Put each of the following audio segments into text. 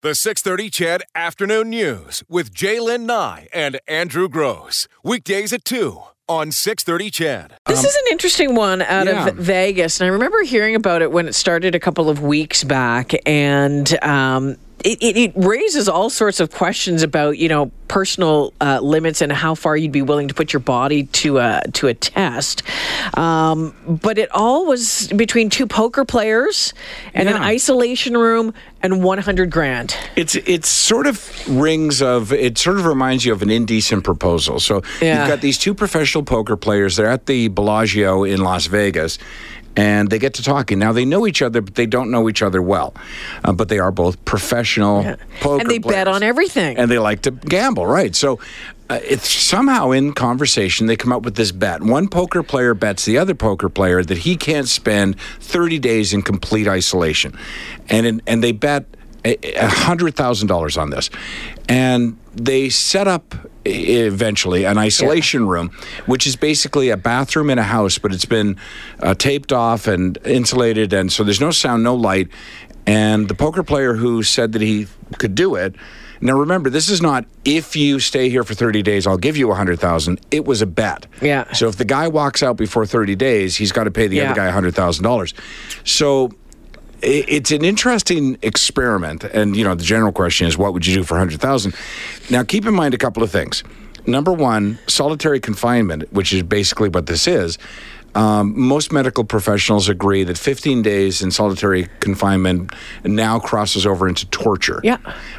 The 630 CHED Afternoon News with Jaylen Nye and Andrew Gross. Weekdays at 2 on 630 CHED. This is an interesting one out yeah. of Vegas, and I remember hearing about it when it started a couple of weeks back, and um, it, it, it raises all sorts of questions about you know personal uh, limits and how far you'd be willing to put your body to a to a test. Um, but it all was between two poker players and an isolation room and 100 grand. It's it's sort of rings of it sort of reminds you of an indecent proposal. So Yeah. you've got these two professional poker players. They're at the Bellagio in Las Vegas. And they get to talking. Now they know each other, but they don't know each other well. Uh, but they are both professional poker And they bet on everything. and they like to gamble, right? So uh, it's somehow in conversation they come up with this bet. One poker player bets the other poker player that he can't spend 30 days in complete isolation, and in, and they bet a hundred thousand dollars on this, and they set up eventually an isolation room, which is basically a bathroom in a house, but it's been uh, taped off and insulated, and so there's no sound, no light. And the poker player who said that he could do it. Now remember, this is not if you stay here for 30 days, I'll give you a hundred thousand. It was a bet. Yeah. So if the guy walks out before 30 days, he's got to pay the Yeah. other guy a hundred thousand dollars. So i- it's an interesting experiment, and you know the general question is, what would you do for a hundred thousand? Now, keep in mind a couple of things. Number one, solitary confinement, which is basically what this is. Um, most medical professionals agree that 15 days in solitary confinement now crosses over into torture. Yeah.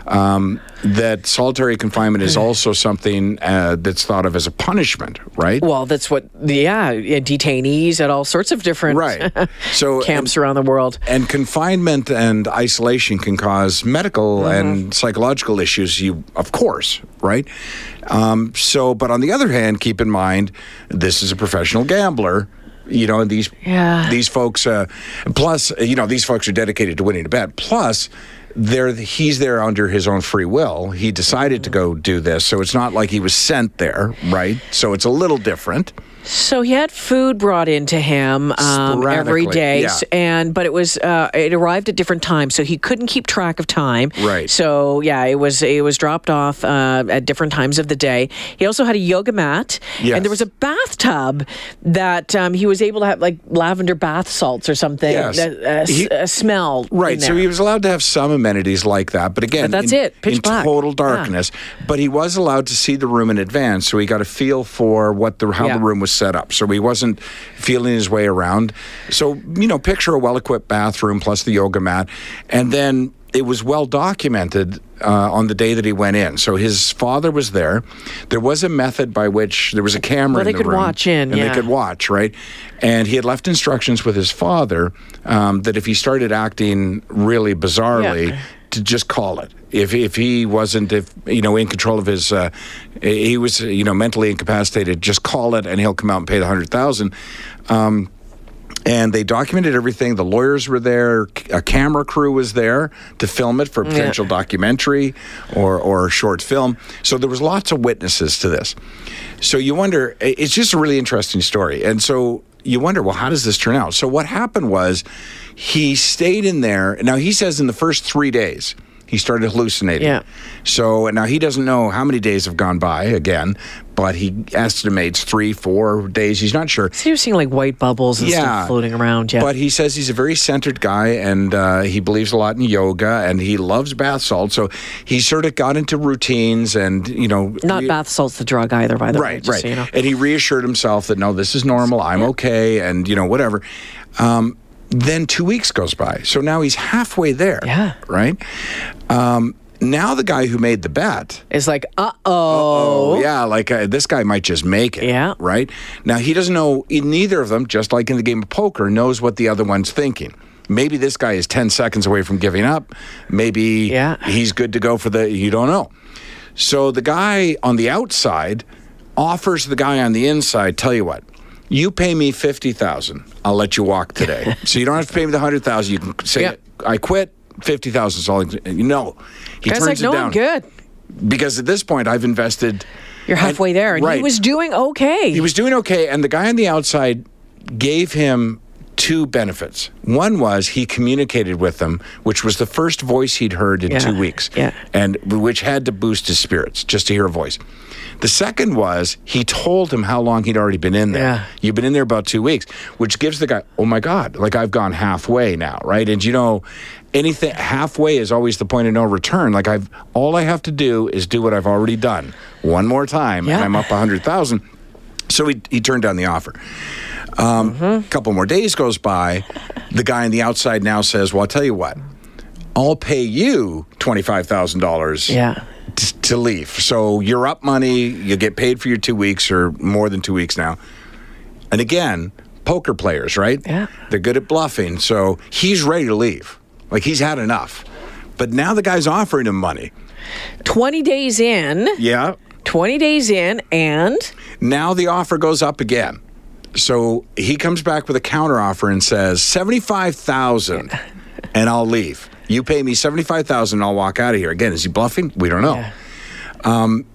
Um, that solitary confinement is also something uh, that's thought of as a punishment, right? Well, that's what, yeah, yeah, detainees at all sorts of different Right. So camps around the world. And confinement and isolation can cause medical and psychological issues. You, of course, right? Um, so, but on the other hand, keep in mind this is a professional gambler. You know, and these Yeah. these folks. Uh, plus, you know, these folks are dedicated to winning a bet. Plus. There, he's there under his own free will. He decided to go do this, so it's not like he was sent there, right? So it's a little different. So he had food brought into him um, every day, yeah. and but it was uh, it arrived at different times, so he couldn't keep track of time. Right. So yeah, it was it was dropped off uh, at different times of the day. He also had a yoga mat, Yes. and there was a bathtub that um, he was able to have like lavender bath salts or something. Yes. that, uh, He- a smell. Right. So he was allowed to have some amenities like that, but again, But that's in, it, pitch in black. total Yeah. darkness. But he was allowed to see the room in advance, so he got a feel for what the how Yeah. the room was set up. So he wasn't feeling his way around. So you know, picture a well-equipped bathroom plus the yoga mat, and then it was well documented uh, on the day that he went in. So his father was there. There was a method by which there was a camera Well, they the could room, watch in, and yeah. they could watch, right? And he had left instructions with his father um, that if he started acting really bizarrely, Yeah. To just call it. If if he wasn't, if you know, in control of his, uh, he was, you know, mentally incapacitated, just call it, and he'll come out and pay the hundred thousand. Um, and they documented everything. The lawyers were there. A camera crew was there to film it for a potential documentary or, or a short film. So there was lots of witnesses to this. So you wonder, it's just a really interesting story. And so you wonder, well, how does this turn out? So what happened was he stayed in there. Now he says in the first three days, he started hallucinating. Yeah. So now he doesn't know how many days have gone by again, but he estimates three, four days. He's not sure. So you're seeing like white bubbles and stuff floating around. Yeah. But he says he's a very centered guy and uh, he believes a lot in yoga and he loves bath salt. So he sort of got into routines and, you know. Not re- bath salts, the drug either, by the way. Right, right. So you know. And he reassured himself that, no, this is normal. I'm okay. And, you know, whatever. Um, then two weeks goes by. So now he's halfway there. Yeah. Right? Um, now the guy who made the bet. is like, uh oh. Yeah, like uh, this guy might just make it. Yeah. Right? Now, he doesn't know, neither of them, just like in the game of poker, knows what the other one's thinking. Maybe this guy is 10 seconds away from giving up. Maybe Yeah. he's good to go for the, you don't know. So the guy on the outside offers the guy on the inside, tell you what, you pay me 50000 I'll let you walk today. so you don't have to pay me the 100000 You can say, Yeah. I quit, 50000 is all. You know. He Guy's turns like, it no, down I'm good. because at this point I've invested. You're halfway there. And right. he was doing okay. He was doing okay, and the guy on the outside gave him two benefits. One was he communicated with them, which was the first voice he'd heard in Yeah, two weeks, yeah. and which had to boost his spirits just to hear a voice. The second was he told him how long he'd already been in there. Yeah. You've been in there about two weeks, which gives the guy, oh my God, like I've gone halfway now, right? And you know, anything halfway is always the point of no return. Like I've all I have to do is do what I've already done one more time, and I'm up a hundred thousand. So he, he turned down the offer. Um, A couple more days goes by. The guy on the outside now says, "Well, I'll tell you what. I'll pay you twenty five thousand dollars Yeah. t- to leave. So you're up money. You get paid for your two weeks or more than two weeks now. And again, poker players, right? Yeah. They're good at bluffing. So he's ready to leave. Like he's had enough. But now the guy's offering him money. 20 days in, Yeah. 20 days in, and Now the offer goes up again. So he comes back with a counter offer and says, 75,000 and I'll leave. You pay me 75,000 and I'll walk out of here. Again, is he bluffing? We don't know. Yeah. Um,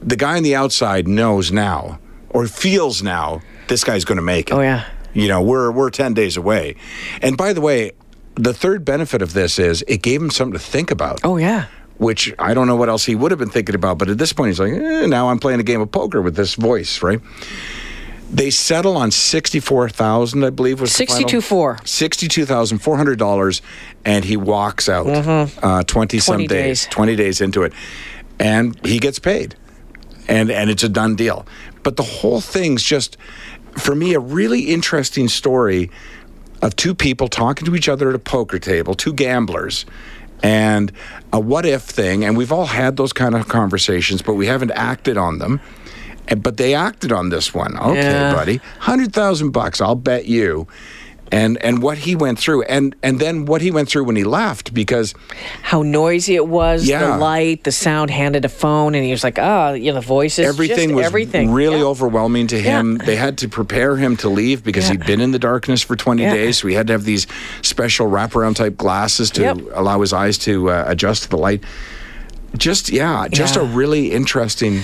the guy on the outside knows now or feels now this guy's going to make it. Oh, yeah. You know, we're we're 10 days away. And by the way, the third benefit of this is it gave him something to think about oh, yeah. Which I don't know what else he would have been thinking about. But at this point, he's like, eh, now I'm playing a game of poker with this voice, right? They settle on sixty-four thousand, I believe, was final- 62.4. Sixty-two thousand four hundred dollars, and he walks out uh, twenty some days, Mm-hmm. days. twenty days into it, and he gets paid, and and it's a done deal. But the whole thing's just, for me, a really interesting story of two people talking to each other at a poker table, two gamblers, and a what if thing. And we've all had those kind of conversations, but we haven't acted on them. But they acted on this one. Okay, Yeah. buddy, hundred thousand bucks, I'll bet you. And and what he went through, and and then what he went through when he left, because How noisy it was, Yeah. the light, the sound, handed a phone, and he was like, oh, you know, the voices. everything was everything. really Yeah. overwhelming to him. Yeah. They had to prepare him to leave because he'd been in the darkness for 20 Yeah. days. So he had to have these special wraparound type glasses to Yep. allow his eyes to uh, adjust to the light. Just, yeah, just Yeah. a really interesting.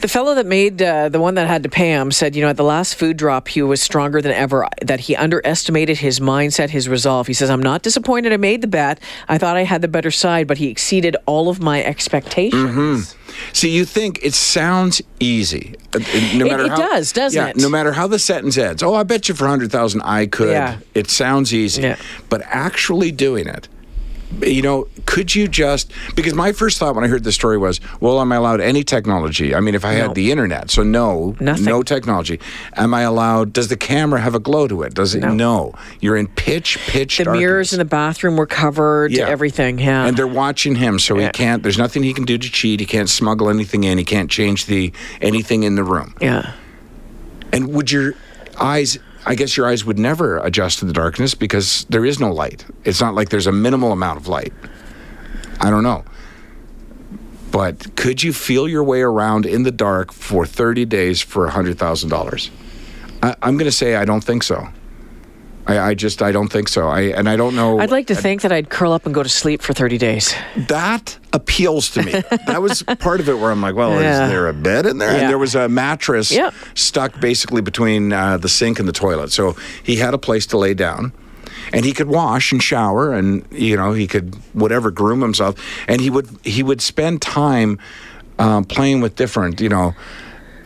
The fellow that made uh, the one that had to pay him said, you know, at the last food drop, he was stronger than ever, that he underestimated his mindset, his resolve. He says, I'm not disappointed I made the bet. I thought I had the better side, but he exceeded all of my expectations. See, you think it sounds easy. uh, No It- matter it how, does, doesn't yeah, it? No matter how the sentence ends. Oh, I bet you for 100,000 I could. Yeah. It sounds easy. Yeah. But actually doing it, you know, could you just because my first thought when I heard the story was, well, am I allowed any technology? I mean, if I No. had the internet, so no, Nothing. no technology. Am I allowed? Does the camera have a glow to it? Does it? No. You're in pitch, pitch. The mirrors in the bathroom were covered, Yeah. everything. Yeah. and they're watching him, so he can't. There's nothing he can do to cheat. He can't smuggle anything in. He can't change the anything in the room. yeah. And would your eyes? I guess your eyes would never adjust to the darkness because there is no light. It's not like there's a minimal amount of light. I don't know. But could you feel your way around in the dark for 30 days for $100,000? I- I'm going to say I don't think so. I, I just I don't think so. I and I don't know. I'd like to think that I'd curl up and go to sleep for 30 days. that appeals to me. that was part of it where I'm like, well, Yeah. is there a bed in there? Yeah. And there was a mattress Yeah. stuck basically between uh, the sink and the toilet. So he had a place to lay down. And he could wash and shower, and you know he could whatever groom himself, and he would he would spend time um, playing with different you know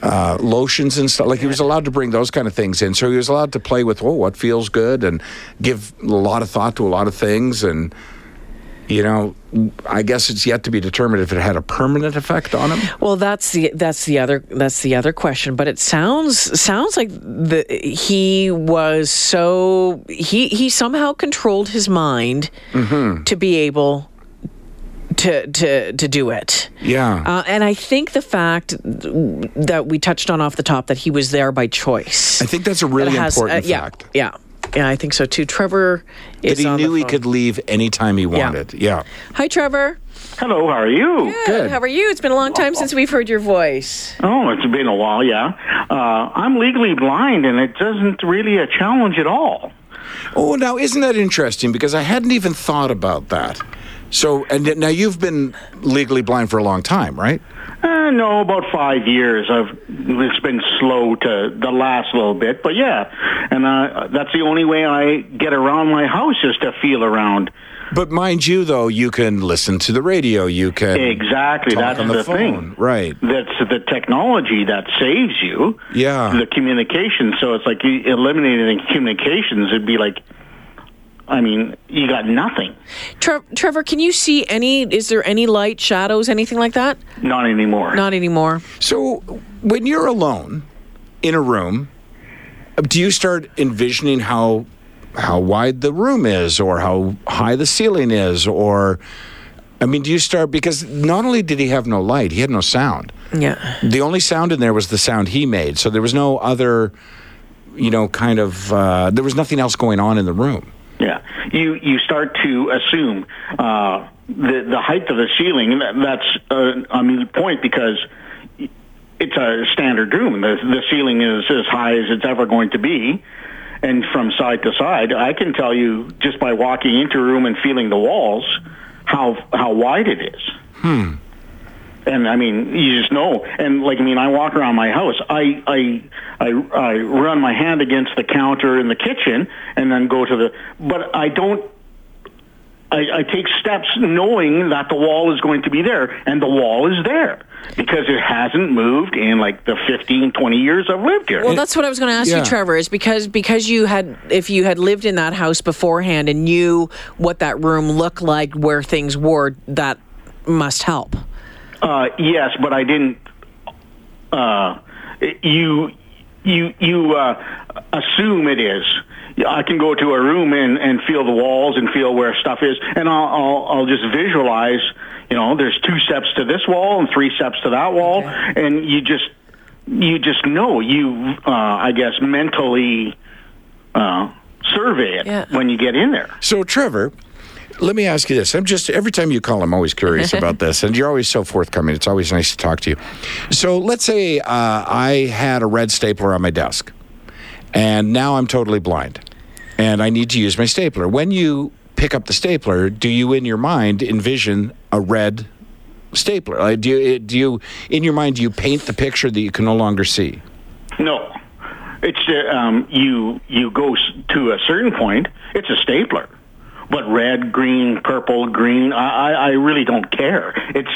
uh, lotions and stuff. Like he was allowed to bring those kind of things in, so he was allowed to play with oh what feels good and give a lot of thought to a lot of things and you know, I guess it's yet to be determined if it had a permanent effect on him. Well, that's the that's the other that's the other question. But it sounds sounds like the he was so he he somehow controlled his mind Mm-hmm. to be able to to to do it. Yeah. Uh, and I think the fact that we touched on off the top that he was there by choice. I think that's a really That has- important uh, yeah, fact. Yeah, yeah, I think so too. Trevor That is he on the knew he could leave anytime he wanted. Yeah. Hi, Trevor. Hello, how are you? Good. How are you? It's been a long time since we've heard your voice. Oh, it's been a while, yeah. Uh, I'm legally blind, and it doesn't really a challenge at all. Oh, now isn't that interesting? Because I hadn't even thought about that. So, and now you've been legally blind for a long time, right? Uh, no, about five years. I've it's been slow to the last little bit, but yeah, and uh, that's the only way I get around my house is to feel around. But mind you, though, you can listen to the radio. You can Exactly, talk that's on the, the phone, thing. right? That's the technology that saves you. Yeah. the communication. So it's like you eliminating communications. It'd be like, I mean, you got nothing. Tre- Trevor, can you see any? Is there any light, shadows, anything like that? Not anymore. Not anymore. So, when you're alone in a room, do you start envisioning how how wide the room is, or how high the ceiling is, or I mean, do you start because not only did he have no light, he had no sound. Yeah. The only sound in there was the sound he made. So there was no other, you know, kind of. Uh, there was nothing else going on in the room. Yeah, you you start to assume uh, the the height of the ceiling. and that- That's a, a moot point because it's a standard room. The the ceiling is as high as it's ever going to be, and from side to side, I can tell you just by walking into a room and feeling the walls how how wide it is. Hmm. And I mean, you just know. And like, I mean, I walk around my house. I I I, I run my hand against the counter in the kitchen, and then go to the. But I don't. I, I take steps knowing that the wall is going to be there, and the wall is there because it hasn't moved in like the 15, 20 years I've lived here. Well, that's what I was going to ask Yeah. you, Trevor. Is because because you had if you had lived in that house beforehand and knew what that room looked like, where things were, that must help. Uh, yes, but I didn't. Uh, you you you uh, assume it is. I can go to a room and, and feel the walls and feel where stuff is, and I'll, I'll I'll just visualize. You know, there's two steps to this wall and three steps to that wall, and you just you just know you. Uh, I guess mentally uh, survey it Yeah. when you get in there. So, Trevor, let me ask you this. I'm just every time you call, I'm always curious about this, and you're always so forthcoming. It's always nice to talk to you. So, let's say uh, I had a red stapler on my desk, and now I'm totally blind, and I need to use my stapler. When you pick up the stapler, do you, in your mind, envision a red stapler? Like, do you, do you, in your mind, do you paint the picture that you can no longer see? No, it's uh, um, you. You go to a certain point. It's a stapler, but red, green, purple, green. I, I, I really don't care. It's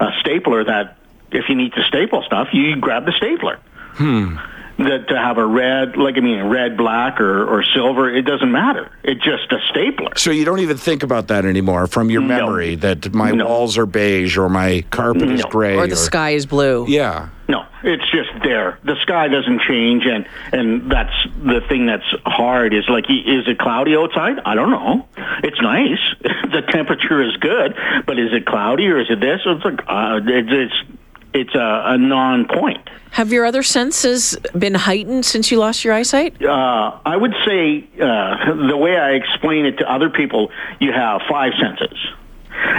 a stapler that if you need to staple stuff, you grab the stapler. Hmm. That to have a red, like I mean, red, black, or, or silver, it doesn't matter. It's just a stapler. So you don't even think about that anymore from your No. memory that my No. walls are beige or my carpet is gray Or the sky is blue. Yeah. No, it's just there. The sky doesn't change, and and that's the thing that's hard. Is like, is it cloudy outside? I don't know. It's nice. the temperature is good, but is it cloudy or is it this? It's like uh, it's it's it's a, a non-point. Have your other senses been heightened since you lost your eyesight? Uh, I would say uh, the way I explain it to other people, you have five senses,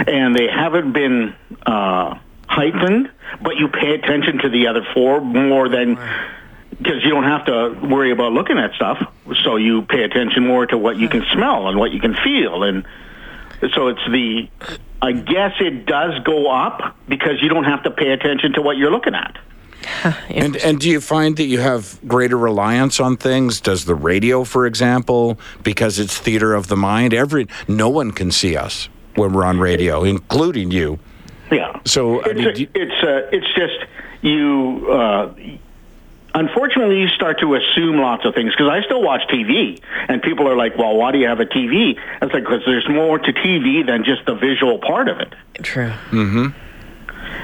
and they haven't been uh, heightened, but you pay attention to the other four more than because you don't have to worry about looking at stuff. So you pay attention more to what you can smell and what you can feel, and so it's the. I guess it does go up because you don't have to pay attention to what you're looking at. And and do you find that you have greater reliance on things? Does the radio, for example, because it's theater of the mind, every no one can see us when we're on radio, including you. Yeah. So, I it's mean, do you- it's uh, it's just you. Uh, unfortunately, you start to assume lots of things because I still watch TV, and people are like, "Well, why do you have a TV?" It's like because there's more to TV than just the visual part of it. True. Mm-hmm.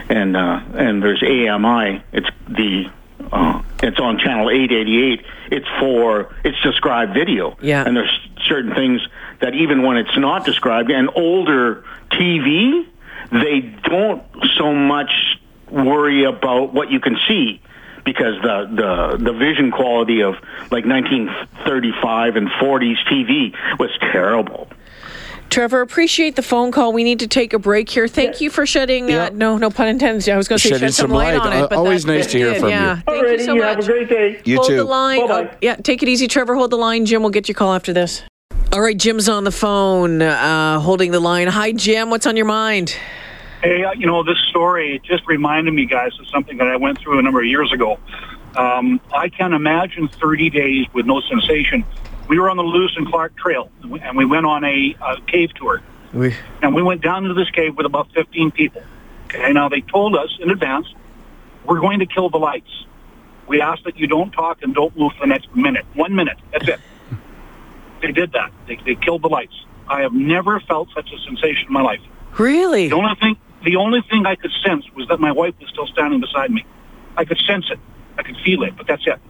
And uh, and there's AMI. It's the uh, it's on channel 888. It's for it's described video. Yeah. And there's certain things that even when it's not described, and older TV, they don't so much worry about what you can see because the the the vision quality of like 1935 and 40s TV was terrible. Trevor, appreciate the phone call. We need to take a break here. Thank you for shedding, Yeah. uh, no, no pun intended. I was going to say Shedding shed some, some light, light. on it. But Always that- nice to hear did, from you. yeah. Thank you so much. great day. you Hold too. the line. Oh, yeah, take it easy, Trevor. Hold the line. Jim We'll get your call after this. All right, Jim's on the phone, uh, holding the line. Hi, Jim. What's on your mind? Hey, uh, you know, this story it just reminded me, guys, of something that I went through a number of years ago. Um, I can't imagine 30 days with no sensation. We were on the Lewis and Clark Trail, and we went on a, a cave tour. We, And we went down into this cave with about 15 people. Okay, now they told us in advance, we're going to kill the lights. We ask that you don't talk and don't move for the next minute. One minute. That's it. They did that. They, they killed the lights. I have never felt such a sensation in my life. really? The only thing, the only thing I could sense was that my wife was still standing beside me. I could sense it. I could feel it, but that's it.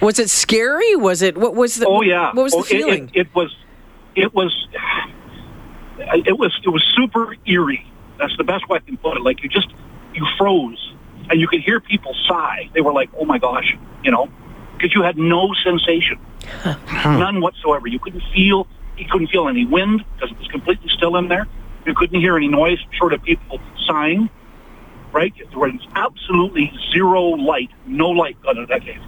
Was it scary? Was it? What was the? Oh yeah. What was oh, the feeling? It, it, it was, it was, it was, it was super eerie. That's the best way I can put it. Like you just, you froze, and you could hear people sigh. They were like, "Oh my gosh," you know, because you had no sensation, none whatsoever. You couldn't feel, you couldn't feel any wind because it was completely still in there. You couldn't hear any noise short of people sighing. Right? There was absolutely zero light, no light got into that cave.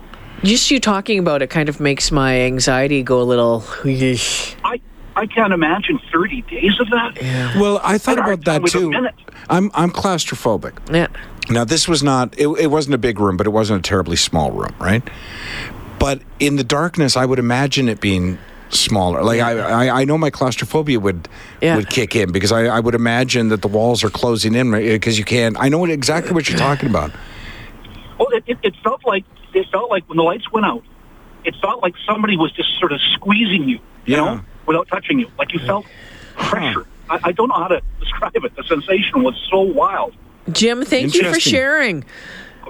Just you talking about it kind of makes my anxiety go a little. I, I can't imagine 30 days of that. Yeah. Well, I thought I'd about argue that with a too. minute. I'm I'm claustrophobic. Yeah. Now, this was not, it, it wasn't a big room, but it wasn't a terribly small room, right? But in the darkness, I would imagine it being smaller. Like, I, I, I know my claustrophobia would Yeah. would kick in because I, I would imagine that the walls are closing in because you can't. I know exactly what you're talking about. Well, it, it, it felt like it felt like when the lights went out, it felt like somebody was just sort of squeezing you, you Yeah. know, without touching you. Like you felt pressure. I, I don't know how to describe it. The sensation was so wild. Jim, thank you for sharing.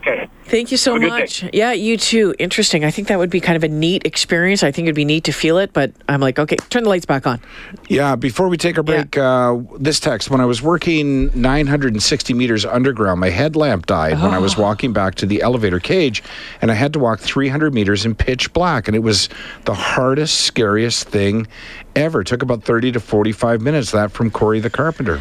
Okay. Thank you so Have a good much. Yeah, you too. Interesting. I think that would be kind of a neat experience. I think it'd be neat to feel it, but I'm like, okay, turn the lights back on. Yeah, before we take our break, uh, this text when I was working 960 meters underground, my headlamp died when I was walking back to the elevator cage, and I had to walk 300 meters in pitch black. And it was the hardest, scariest thing ever. It took about 30 to 45 minutes. That from Corey the Carpenter.